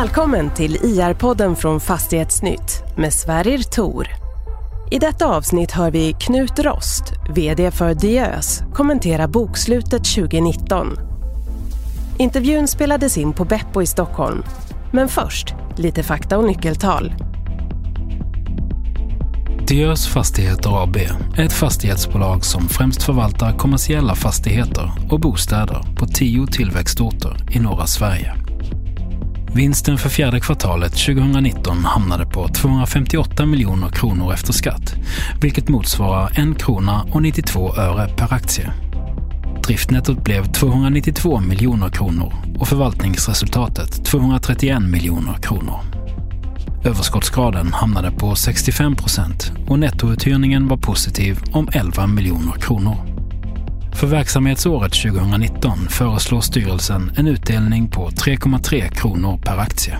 Välkommen till IR-podden från Fastighetsnytt med Sverrir Tor. I detta avsnitt hör vi Knut Rost, VD för Diös, kommentera bokslutet 2019. Intervjun spelades in på Beppo i Stockholm. Men först, lite fakta och nyckeltal. Diös Fastigheter AB är ett fastighetsbolag som främst förvaltar kommersiella fastigheter och bostäder på tio tillväxtorter i norra Sverige. Vinsten för fjärde kvartalet 2019 hamnade på 258 miljoner kronor efter skatt, vilket motsvarar 1 krona och 92 öre per aktie. Driftnettot blev 292 miljoner kronor och förvaltningsresultatet 231 miljoner kronor. Överskottsgraden hamnade på 65 procent och nettouthyrningen var positiv om 11 miljoner kronor. För verksamhetsåret 2019 föreslår styrelsen en utdelning på 3,3 kronor per aktie.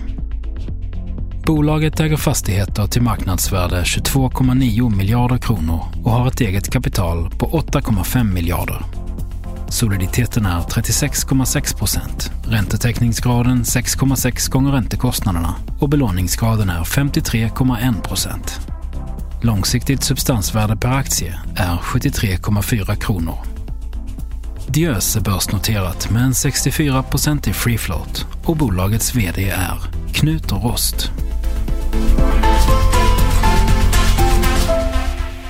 Bolaget äger fastigheter till marknadsvärde 22,9 miljarder kronor och har ett eget kapital på 8,5 miljarder. Soliditeten är 36,6 procent, räntetäckningsgraden 6,6 gånger räntekostnaderna och belåningsgraden är 53,1 procent. Långsiktigt substansvärde per aktie är 73,4 kronor. Diös är börsnoterat med en 64% i free float och bolagets VD är Knut Rost.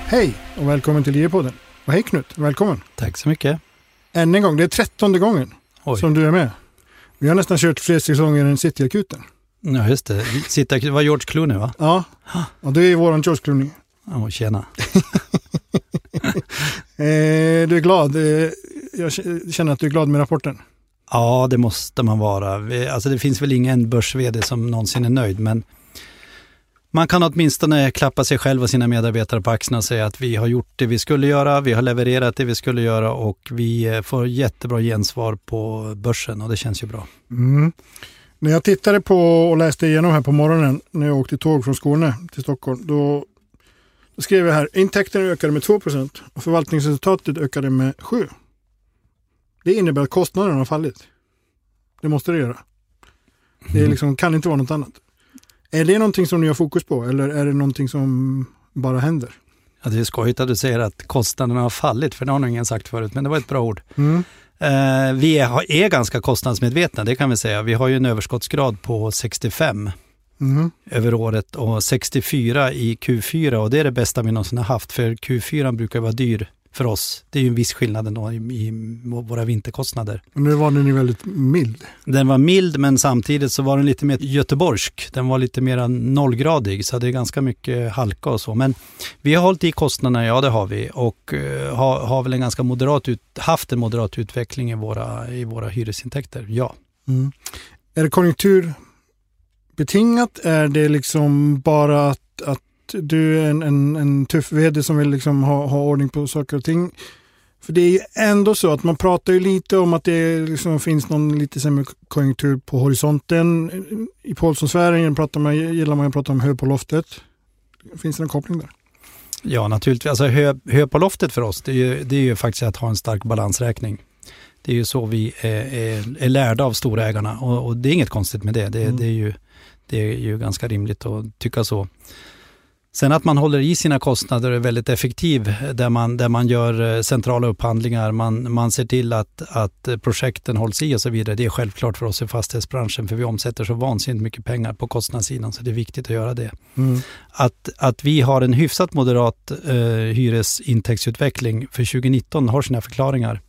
Hej och välkommen till IE-podden. Och hej Knut, välkommen. Tack så mycket. Än en gång, det är trettonde gången Oj. som du är med. Vi har nästan kört fler säsonger än Cityakuten. Ja, just det. Sitta, det var George Clooney va? Ja, och det är våran George Clooney. Ja, tjena. Eh, du är glad. Eh, jag känner att du är glad med rapporten. Ja, det måste man vara. Alltså det finns väl ingen börs som någonsin är nöjd, men man kan åtminstone klappa sig själv och sina medarbetare på axeln och säga att vi har gjort det vi skulle göra, vi har levererat det vi skulle göra och vi eh, får jättebra gensvar på börsen och det känns ju bra. Mm. När jag tittade på och läste igenom här på morgonen när jag åkte tåg från Skåne till Stockholm, då, då skrev jag här, intäkterna ökade med 2% och förvaltningsresultatet ökade med 7 Det innebär att kostnaderna har fallit. Det måste det göra. Det är liksom, kan inte vara något annat. Är det någonting som ni har fokus på eller är det någonting som bara händer? Ja, det är skojigt att du säger att kostnaderna har fallit, för det har nog ingen sagt förut, men det var ett bra ord. Mm. Eh, vi är, är ganska kostnadsmedvetna, det kan vi säga. Vi har ju en överskottsgrad på 65 Mm. över året och 64 i Q4 och det är det bästa vi någonsin har haft för Q4 brukar vara dyr för oss. Det är ju en viss skillnad ändå i, i våra vinterkostnader. Och nu var den ju väldigt mild. Den var mild men samtidigt så var den lite mer göteborgsk. Den var lite mer nollgradig så det är ganska mycket halka och så. Men vi har hållit i kostnaderna, ja det har vi och eh, har, har väl en ganska moderat ut, haft en moderat utveckling i våra, i våra hyresintäkter, ja. Mm. Är det konjunkturbetingat? Är det liksom bara att, att du är en, en, en tuff vd som vill liksom ha, ha ordning på saker och ting? För det är ju ändå så att man pratar ju lite om att det liksom finns någon lite sämre konjunktur på horisonten. I Paulssonsfären pratar man, gillar man att prata om hö på loftet. Finns det en koppling där? Ja, naturligtvis. Alltså hö, hö på loftet för oss, det är, ju, det är ju faktiskt att ha en stark balansräkning. Det är ju så vi är, är, är lärda av storägarna och, och det är inget konstigt med det. Det, Mm. det, är ju, det är ju ganska rimligt att tycka så. Sen att man håller i sina kostnader är väldigt effektiv där man, där man gör eh, centrala upphandlingar, man, man ser till att, att eh, projekten hålls i och så vidare. Det är självklart för oss i fastighetsbranschen för vi omsätter så vansinnigt mycket pengar på kostnadssidan så det är viktigt att göra det Mm. att, att vi har en hyfsat moderat eh, hyresintäktsutveckling för 2019 har sina förklaringar.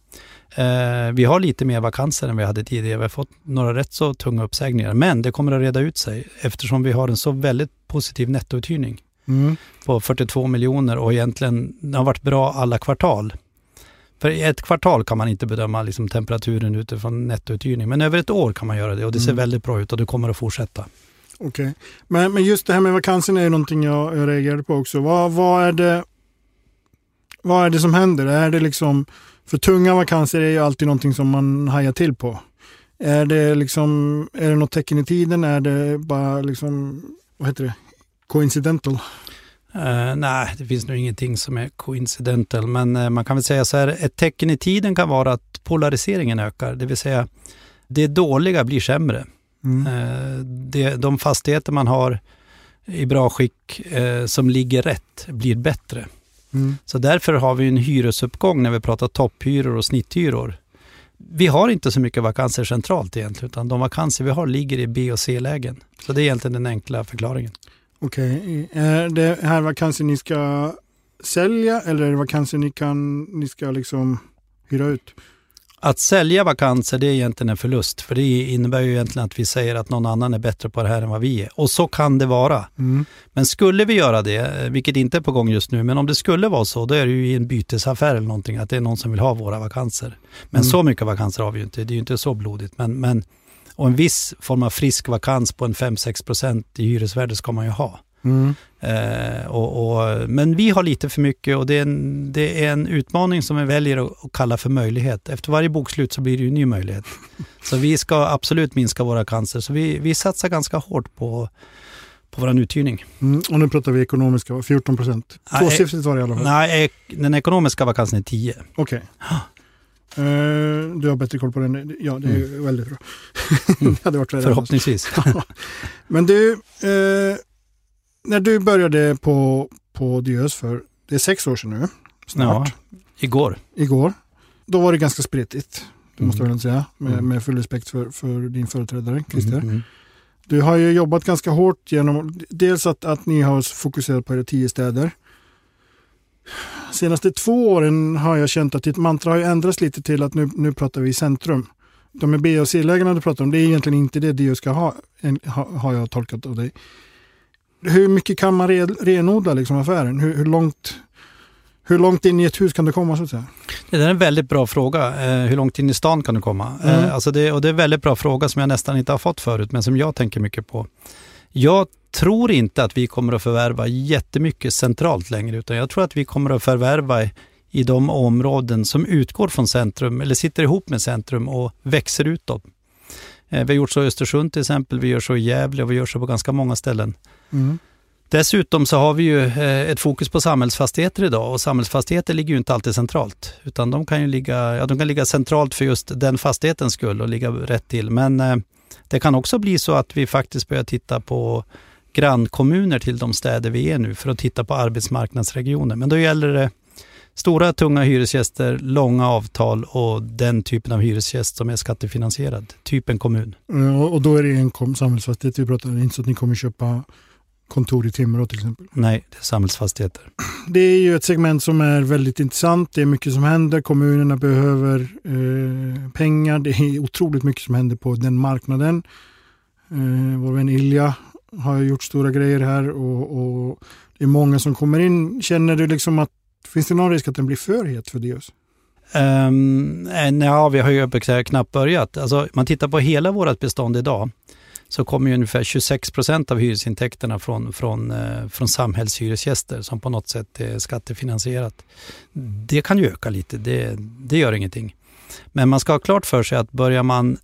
Eh, vi har lite mer vakanser än vi hade tidigare. Vi har fått några rätt så tunga uppsägningar, men det kommer att reda ut sig eftersom vi har en så väldigt positiv nettouthyrning Mm. på 42 miljoner och egentligen det har varit bra alla kvartal. För i ett kvartal kan man inte bedöma liksom temperaturen utifrån nettouthyrning, men över ett år kan man göra det och det ser Mm. väldigt bra ut och det kommer att fortsätta. Okej. Men, men just det här med vakansen är ju någonting jag, jag reagerade på också. Vad, vad, är det, vad är det som händer? Är det liksom, för tunga vakanser är ju alltid någonting som man hajar till på. Är det liksom, är det något tecken i tiden? Är det bara liksom, vad heter det, coincidental? Eh, nej, det finns nog ingenting som är coincidental, men eh, man kan väl säga så här, ett tecken i tiden kan vara att polariseringen ökar, det vill säga det dåliga blir sämre. Mm. Eh, det, de fastigheter man har i bra skick som ligger rätt blir bättre. Mm. Så därför har vi en hyresuppgång när vi pratar topphyror och snitthyror. Vi har inte så mycket vakanser centralt egentligen, utan de vakanser vi har ligger i B och C-lägen. Så det är egentligen den enkla förklaringen. Okej, okay. är det här vakanser ni ska sälja eller är det vakanser ni, kan, ni ska liksom hyra ut? Att sälja vakanser det är egentligen en förlust för det innebär ju egentligen att vi säger att någon annan är bättre på det här än vad vi är. Och så kan det vara. Mm. Men skulle vi göra det, vilket inte är på gång just nu, men om det skulle vara så, då är det ju i en bytesaffär eller någonting, att det är någon som vill ha våra vakanser. Men mm. så mycket vakanser har vi ju inte, det är ju inte så blodigt. Men, men, och en viss form av frisk vakans på en 5-6% i hyresvärde ska man ju ha. Mm. Eh, och, och, men vi har lite för mycket och det är, en, det är en utmaning som vi väljer att, att, kalla för möjlighet. Efter varje bokslut så blir det ju en ny möjlighet. Så vi ska absolut minska våra cancer. Så vi, vi satsar ganska hårt på, på vår uthyrning. Mm, och nu pratar vi ekonomiska, 14 procent. Tvåsiffrigt var det i alla fall. Nej, den ekonomiska vakansen är 10. Okej. Okay. Uh, du har bättre koll på den. Ja, det är mm. väldigt bra. Mm. det hade varit Förhoppningsvis. Men du, uh, när du började på, på Diös för, det är sex år sedan nu, snart. Ja, igår. Igår. Då var det ganska spretigt, det måste jag väl säga, med, mm. med full respekt för, för din företrädare Christer. Mm. Du har ju jobbat ganska hårt genom, dels att, att ni har fokuserat på era tio städer. Senaste två åren har jag känt att ditt mantra har ändrats lite till att nu, nu pratar vi centrum. De är B och C-lägena du pratar om, det är egentligen inte det Dio ska ha, har jag tolkat av dig hur mycket kan man renodla liksom affären? Hur, hur, långt, hur långt in i ett hus kan du komma? så att säga? Det är en väldigt bra fråga. Eh, hur långt in i stan kan du komma? Mm. Eh, alltså det, och det är en väldigt bra fråga som jag nästan inte har fått förut, men som jag tänker mycket på. Jag tror inte att vi kommer att förvärva jättemycket centralt längre, utan jag tror att vi kommer att förvärva i de områden som utgår från centrum eller sitter ihop med centrum och växer utåt. Eh, vi har gjort så i Östersund till exempel, vi gör så i Gävle och vi gör så på ganska många ställen. Mm. Dessutom så har vi ju eh, ett fokus på samhällsfastigheter idag och samhällsfastigheter ligger ju inte alltid centralt. Utan de kan ju ligga, ja, de kan ligga centralt för just den fastighetens skull och ligga rätt till. Men eh, det kan också bli så att vi faktiskt börjar titta på grannkommuner till de städer vi är nu för att titta på arbetsmarknadsregioner. Men då gäller det stora tunga hyresgäster, långa avtal och den typen av hyresgäst som är skattefinansierad, typ en kommun. och då är det en samhällsfastighet vi pratar om, inte så att ni kommer köpa kontor i Timrå till exempel? Nej, det är samhällsfastigheter. Det är ju ett segment som är väldigt intressant. Det är mycket som händer. Kommunerna behöver eh, pengar. Det är otroligt mycket som händer på den marknaden. Eh, vår vän Ilja har gjort stora grejer här och, och, det är många som kommer in. Känner du liksom att finns det någon risk att den blir för het för Dios? Um, ja, vi har ju knappt börjat. Alltså, man tittar på hela vårt bestånd idag så kommer ju ungefär 26 procent av hyresintäkterna från, från, eh, från samhällshyresgäster som på något sätt är skattefinansierat. Det kan ju öka lite, det, det gör ingenting. Men man ska ha klart för sig att börjar man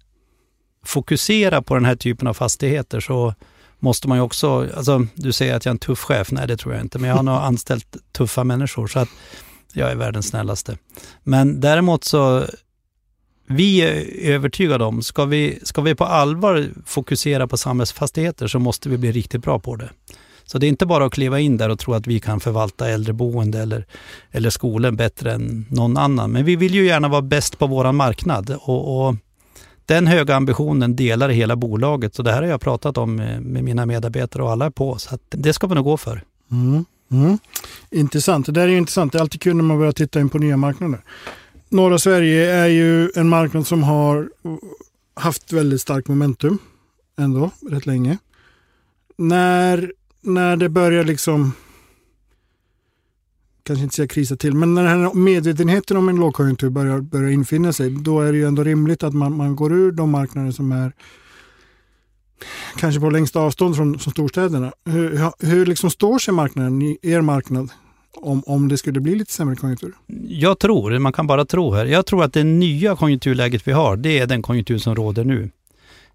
fokusera på den här typen av fastigheter så måste man ju också, alltså du säger att jag är en tuff chef, nej det tror jag inte, men jag har nog anställt tuffa människor så att jag är världens snällaste. Men däremot så vi är övertygade om, ska vi, ska vi på allvar fokusera på samhällsfastigheter så måste vi bli riktigt bra på det. Så det är inte bara att kliva in där och tro att vi kan förvalta äldreboende eller, eller skolor bättre än någon annan. Men vi vill ju gärna vara bäst på vår marknad och, och den höga ambitionen delar hela bolaget. Så det här har jag pratat om eh, med, mina medarbetare och alla är på. Så det ska man nog gå för. Mm. Mm. Intressant. Det där är intressant. Det är alltid kul när man börjar titta in på nya marknader norra Sverige är ju en marknad som har haft väldigt starkt momentum ändå rätt länge. När, när det börjar liksom kanske inte säga krisa till, men när den här medvetenheten om en lågkonjunktur börjar, börjar infinna sig, då är det ju ändå rimligt att man, man går ur de marknader som är kanske på längsta avstånd från, från storstäderna. Hur, hur liksom står sig marknaden, er marknad, om, om det skulle bli lite sämre konjunktur? Jag tror, man kan bara tro här, jag tror att det nya konjunkturläget vi har, det är den konjunktur som råder nu.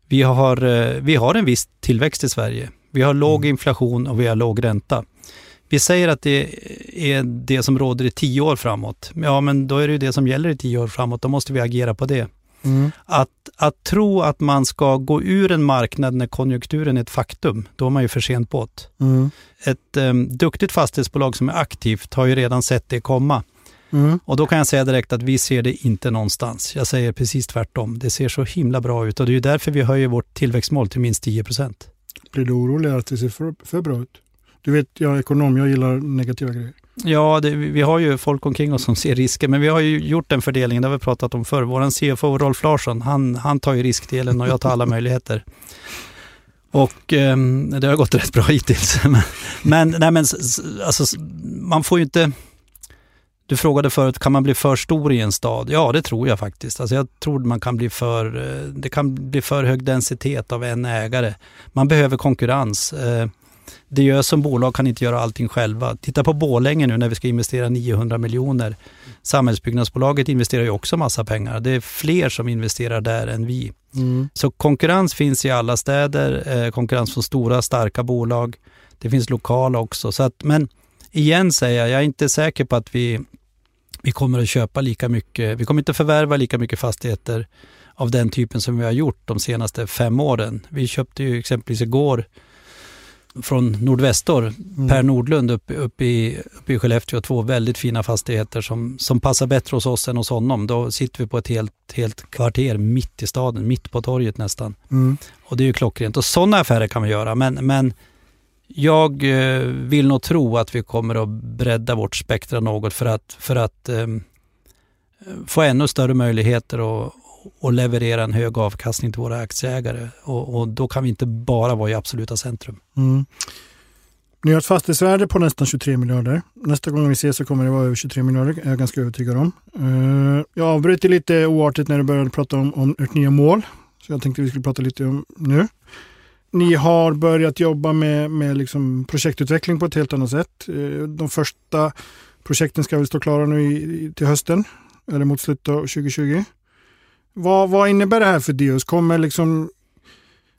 Vi har, eh, vi har en viss tillväxt i Sverige. Vi har låg mm. inflation och vi har låg ränta. Vi säger att det är det som råder i tio år framåt. Ja, men då är det ju det som gäller i tio år framåt. Då måste vi agera på det. Mm. Att, att tro att man ska gå ur en marknad när konjunkturen är ett faktum, då är man ju för sent det. Mm. Ett um, duktigt fastighetsbolag som är aktivt har ju redan sett det komma. Mm. Och då kan jag säga direkt att vi ser det inte någonstans. Jag säger precis tvärtom. Det ser så himla bra ut och det är därför vi höjer vårt tillväxtmål till minst 10 procent. Blir du orolig att det ser för, för bra ut? Du vet, jag är ekonom, jag gillar negativa grejer. Ja, det, vi har ju folk omkring oss som ser risker, men vi har ju gjort den fördelningen, det har vi pratat om förr. Vår CFO Rolf Larsson, han, han tar ju riskdelen och jag tar alla möjligheter. Och eh, det har gått rätt bra hittills. men, men, nej, men alltså, man får ju inte... Du frågade förut, kan man bli för stor i en stad? Ja, det tror jag faktiskt. Alltså jag tror man kan bli för, eh, det kan bli för hög densitet av en ägare. Man behöver konkurrens. Det gör som bolag kan inte göra allting själva. Titta på Bålänge nu när vi ska investera 900 miljoner. Samhällsbyggnadsbolaget investerar ju också massa pengar. Det är fler som investerar där än vi. Mm. Så konkurrens finns i alla städer, eh, konkurrens från stora starka bolag. Det finns lokala också. Så att, men igen säger jag, jag är inte säker på att vi, vi kommer att köpa lika mycket, vi kommer inte förvärva lika mycket fastigheter av den typen som vi har gjort de senaste fem åren. Vi köpte ju exempelvis igår från Nordvästor, Mm. Per Nordlund uppe upp i, upp i Skellefteå, två väldigt fina fastigheter som, som passar bättre hos oss än hos honom. Då sitter vi på ett helt, helt kvarter mitt i staden, mitt på torget nästan. Mm. Och det är ju klockrent. Och sådana affärer kan man göra. Men, men jag eh, vill nog tro att vi kommer att bredda vårt spektra något för att, för att eh, få ännu större möjligheter att och leverera en hög avkastning till våra aktieägare. Och, och, då kan vi inte bara vara i absoluta centrum. Mm. Ni har ett fastighetsvärde på nästan 23 miljarder. Nästa gång vi ses så kommer det vara över 23 miljarder, är jag ganska övertygad om. Uh, jag avbröt lite oartigt när du började prata om, om ert nya mål. Så jag tänkte vi skulle prata lite om nu. Ni har börjat jobba med, med liksom projektutveckling på ett helt annat sätt. Eh, de första projekten ska väl stå klara nu i, till hösten, eller mot slutet av 2020. Vad, vad innebär det här för Dios? Kommer liksom,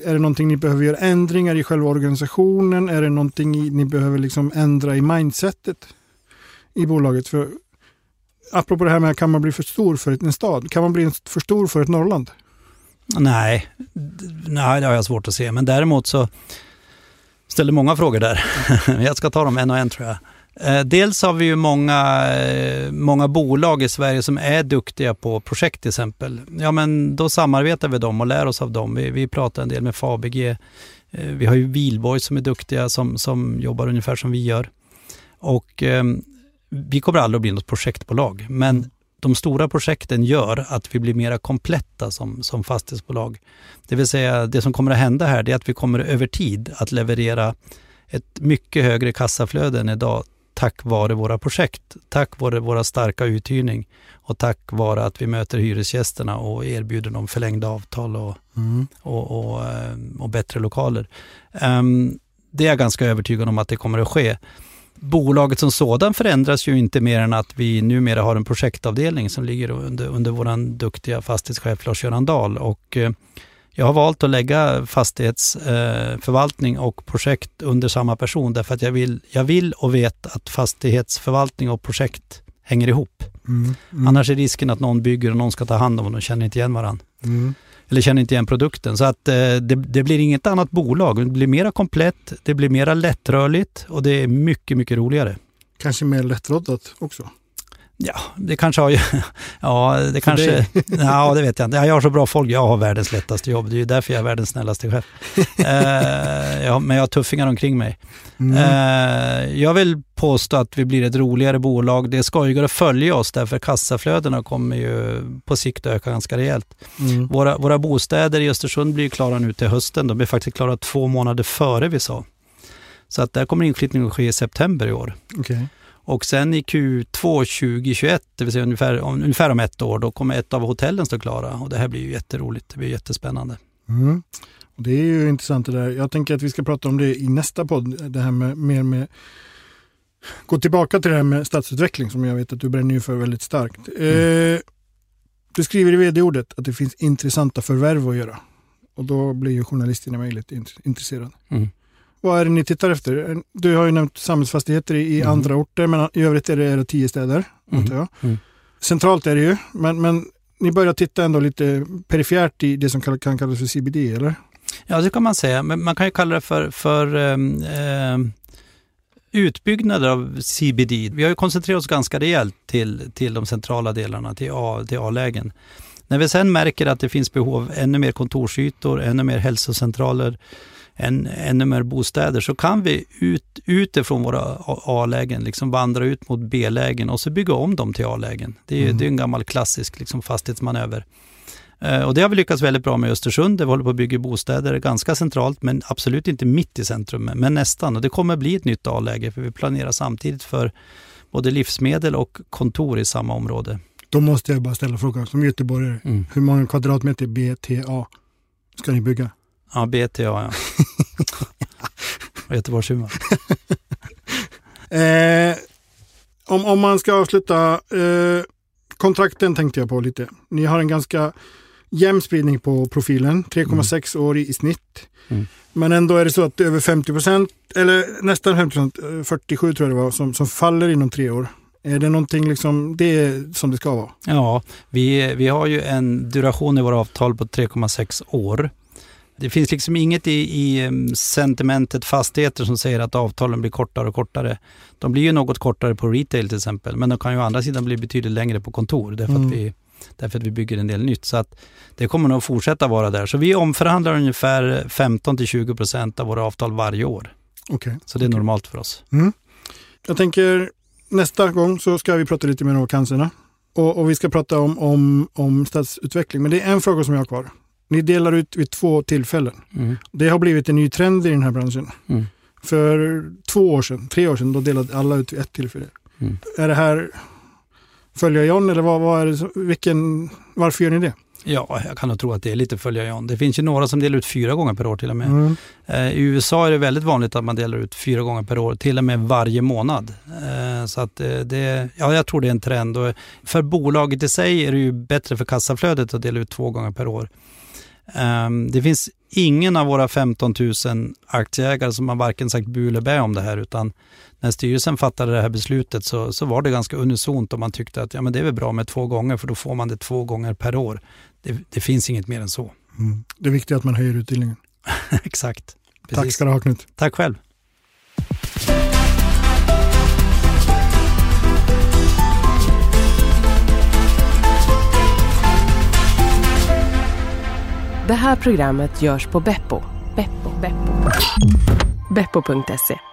är det någonting ni behöver göra ändringar i själva organisationen? Är det någonting ni behöver liksom ändra i mindsetet i bolaget? För, apropå det här med kan man bli för stor för en stad? Kan man bli för stor för ett Norrland? Nej, nej det har jag svårt att se. Men däremot så ställer många frågor där. jag ska ta dem en och en tror jag. Dels har vi ju många, många bolag i Sverige som är duktiga på projekt till exempel. Ja men då samarbetar vi dem och lär oss av dem. Vi, vi pratar en del med Fabege. Vi har ju Vilborg som är duktiga som, som jobbar ungefär som vi gör. Och eh, vi kommer aldrig att bli något projektbolag men de stora projekten gör att vi blir mera kompletta som, som fastighetsbolag. Det vill säga det som kommer att hända här är att vi kommer över tid att leverera ett mycket högre kassaflöde än idag tack vare våra projekt, tack vare våra starka uthyrning och tack vare att vi möter hyresgästerna och erbjuder dem förlängda avtal och, mm. och, och, och, bättre lokaler. Um, det är jag ganska övertygad om att det kommer att ske. Bolaget som sådan förändras ju inte mer än att vi numera har en projektavdelning som ligger under, under vår duktiga fastighetschef Lars-Göran Dahl. Och, eh, jag har valt att lägga fastighetsförvaltning och projekt under samma person därför att jag vill, jag vill och vet att fastighetsförvaltning och projekt hänger ihop. Mm, mm. Annars är risken att någon bygger och någon ska ta hand om och de känner inte igen varandra. Mm. Eller känner inte igen produkten. Så att eh, det, det, blir inget annat bolag. Det blir mera komplett, det blir mera lättrörligt och det är mycket, mycket roligare. Kanske mer lättroddat också? Ja, det kanske har ju... Ja, det kanske... Ja, det vet jag inte. Jag har så bra folk. Jag har världens lättaste jobb. Det är ju därför jag är världens snällaste chef. eh, ja, men jag har tuffingar omkring mig. Mm. Eh, jag vill påstå att vi blir ett roligare bolag. Det är skojigare att följa oss därför kassaflödena kommer ju på sikt öka ganska rejält. Mm. Våra, våra bostäder i Östersund blir klara nu till hösten. De blir faktiskt klara två månader före vi sa. Så att där kommer inflyttningen att ske i september i år. Okay. Och sen i Q2 2021, det vill säga ungefär, ungefär om ett år, då kommer ett av hotellen stå klara. Och det här blir ju jätteroligt, det blir jättespännande. Mm. Och det är ju intressant det där. Jag tänker att vi ska prata om det i nästa podd. Det här med mer med Gå tillbaka till det här med stadsutveckling som jag vet att du bränner för väldigt starkt. Mm. Eh, du skriver i vd-ordet att det finns intressanta förvärv att göra. Och då blir ju journalisten i mig lite intresserad. Mm. Vad är det ni tittar efter? Du har ju nämnt samhällsfastigheter i mm. andra orter, men i övrigt är det, det tio städer. Mm. Jag. Mm. Centralt är det ju, men, men ni börjar titta ändå lite perifert i det som kan, kallas för CBD, eller? Ja, det kan man säga. Men man kan ju kalla det för, för eh, utbyggnader av CBD. Vi har ju koncentrerat oss ganska rejält till, till de centrala delarna, till, A, till A-lägen. När vi sen märker att det finns behov av ännu mer kontorsytor, ännu mer hälsocentraler, än, ännu mer bostäder så kan vi ut, utifrån våra A-lägen liksom vandra ut mot B-lägen och så bygga om dem till A-lägen. Det är, mm. det är en gammal klassisk liksom, fastighetsmanöver. Eh, och det har vi lyckats väldigt bra med i Östersund, där vi håller på att bygga bostäder ganska centralt, men absolut inte mitt i centrum, men nästan. Och det kommer bli ett nytt A-läge, för vi planerar samtidigt för både livsmedel och kontor i samma område. Då måste jag bara ställa frågan som göteborgare. Mm. Hur många kvadratmeter BTA ska ni bygga? Ja, BTA ja. Göteborgshumor. eh, om, om man ska avsluta, eh, kontrakten tänkte jag på lite. Ni har en ganska jämn spridning på profilen, 3,6 mm. år i, i snitt. Mm. Men ändå är det så att över 50 procent, eller nästan 50 procent, 47 tror jag det var, som, som faller inom tre år. Är det någonting liksom, det som det ska vara? Ja, vi, vi har ju en duration i våra avtal på 3,6 år. Det finns liksom inget i, i mm, sentimentet fastigheter som säger att avtalen blir kortare och kortare. De blir ju något kortare på retail till exempel, men de kan ju å andra sidan bli betydligt längre på kontor därför, mm. att, vi, därför att vi bygger en del nytt. Så att det kommer nog fortsätta vara där. Så vi omförhandlar ungefär 15-20 procent av våra avtal varje år. Okay. Så det är okay. normalt för oss. Mm. Jag tänker nästa gång så ska vi prata lite mer om vakanserna. Och, och, vi ska prata om, om, om stadsutveckling. Men det är en fråga som jag har kvar. Ni delar ut vid två tillfällen. Mm. Det har blivit en ny trend i den här branschen. Mm. För två år sedan, tre år sedan, då delade alla ut vid ett tillfälle. Mm. Är det här följa John eller vad, vad är det, vilken, varför gör ni det? Ja, jag kan nog tro att det är lite följa John. Det finns ju några som delar ut fyra gånger per år till och med. Mm. Eh, I USA är det väldigt vanligt att man delar ut fyra gånger per år, till och med varje månad. Eh, så att eh, det, ja, jag tror det är en trend. Och för bolaget i sig är det ju bättre för kassaflödet att dela ut två gånger per år. Um, det finns ingen av våra 15 000 aktieägare som har varken sagt bu eller bä om det här utan när styrelsen fattade det här beslutet så, så var det ganska unisont och man tyckte att ja, men det är väl bra med två gånger för då får man det två gånger per år. Det, det finns inget mer än så. Mm. Det är viktigt att man höjer utdelningen. Exakt. Precis. Tack ska du ha Knut. Tack själv. Det här programmet görs på Beppo. Beppo. Beppo. Beppo.se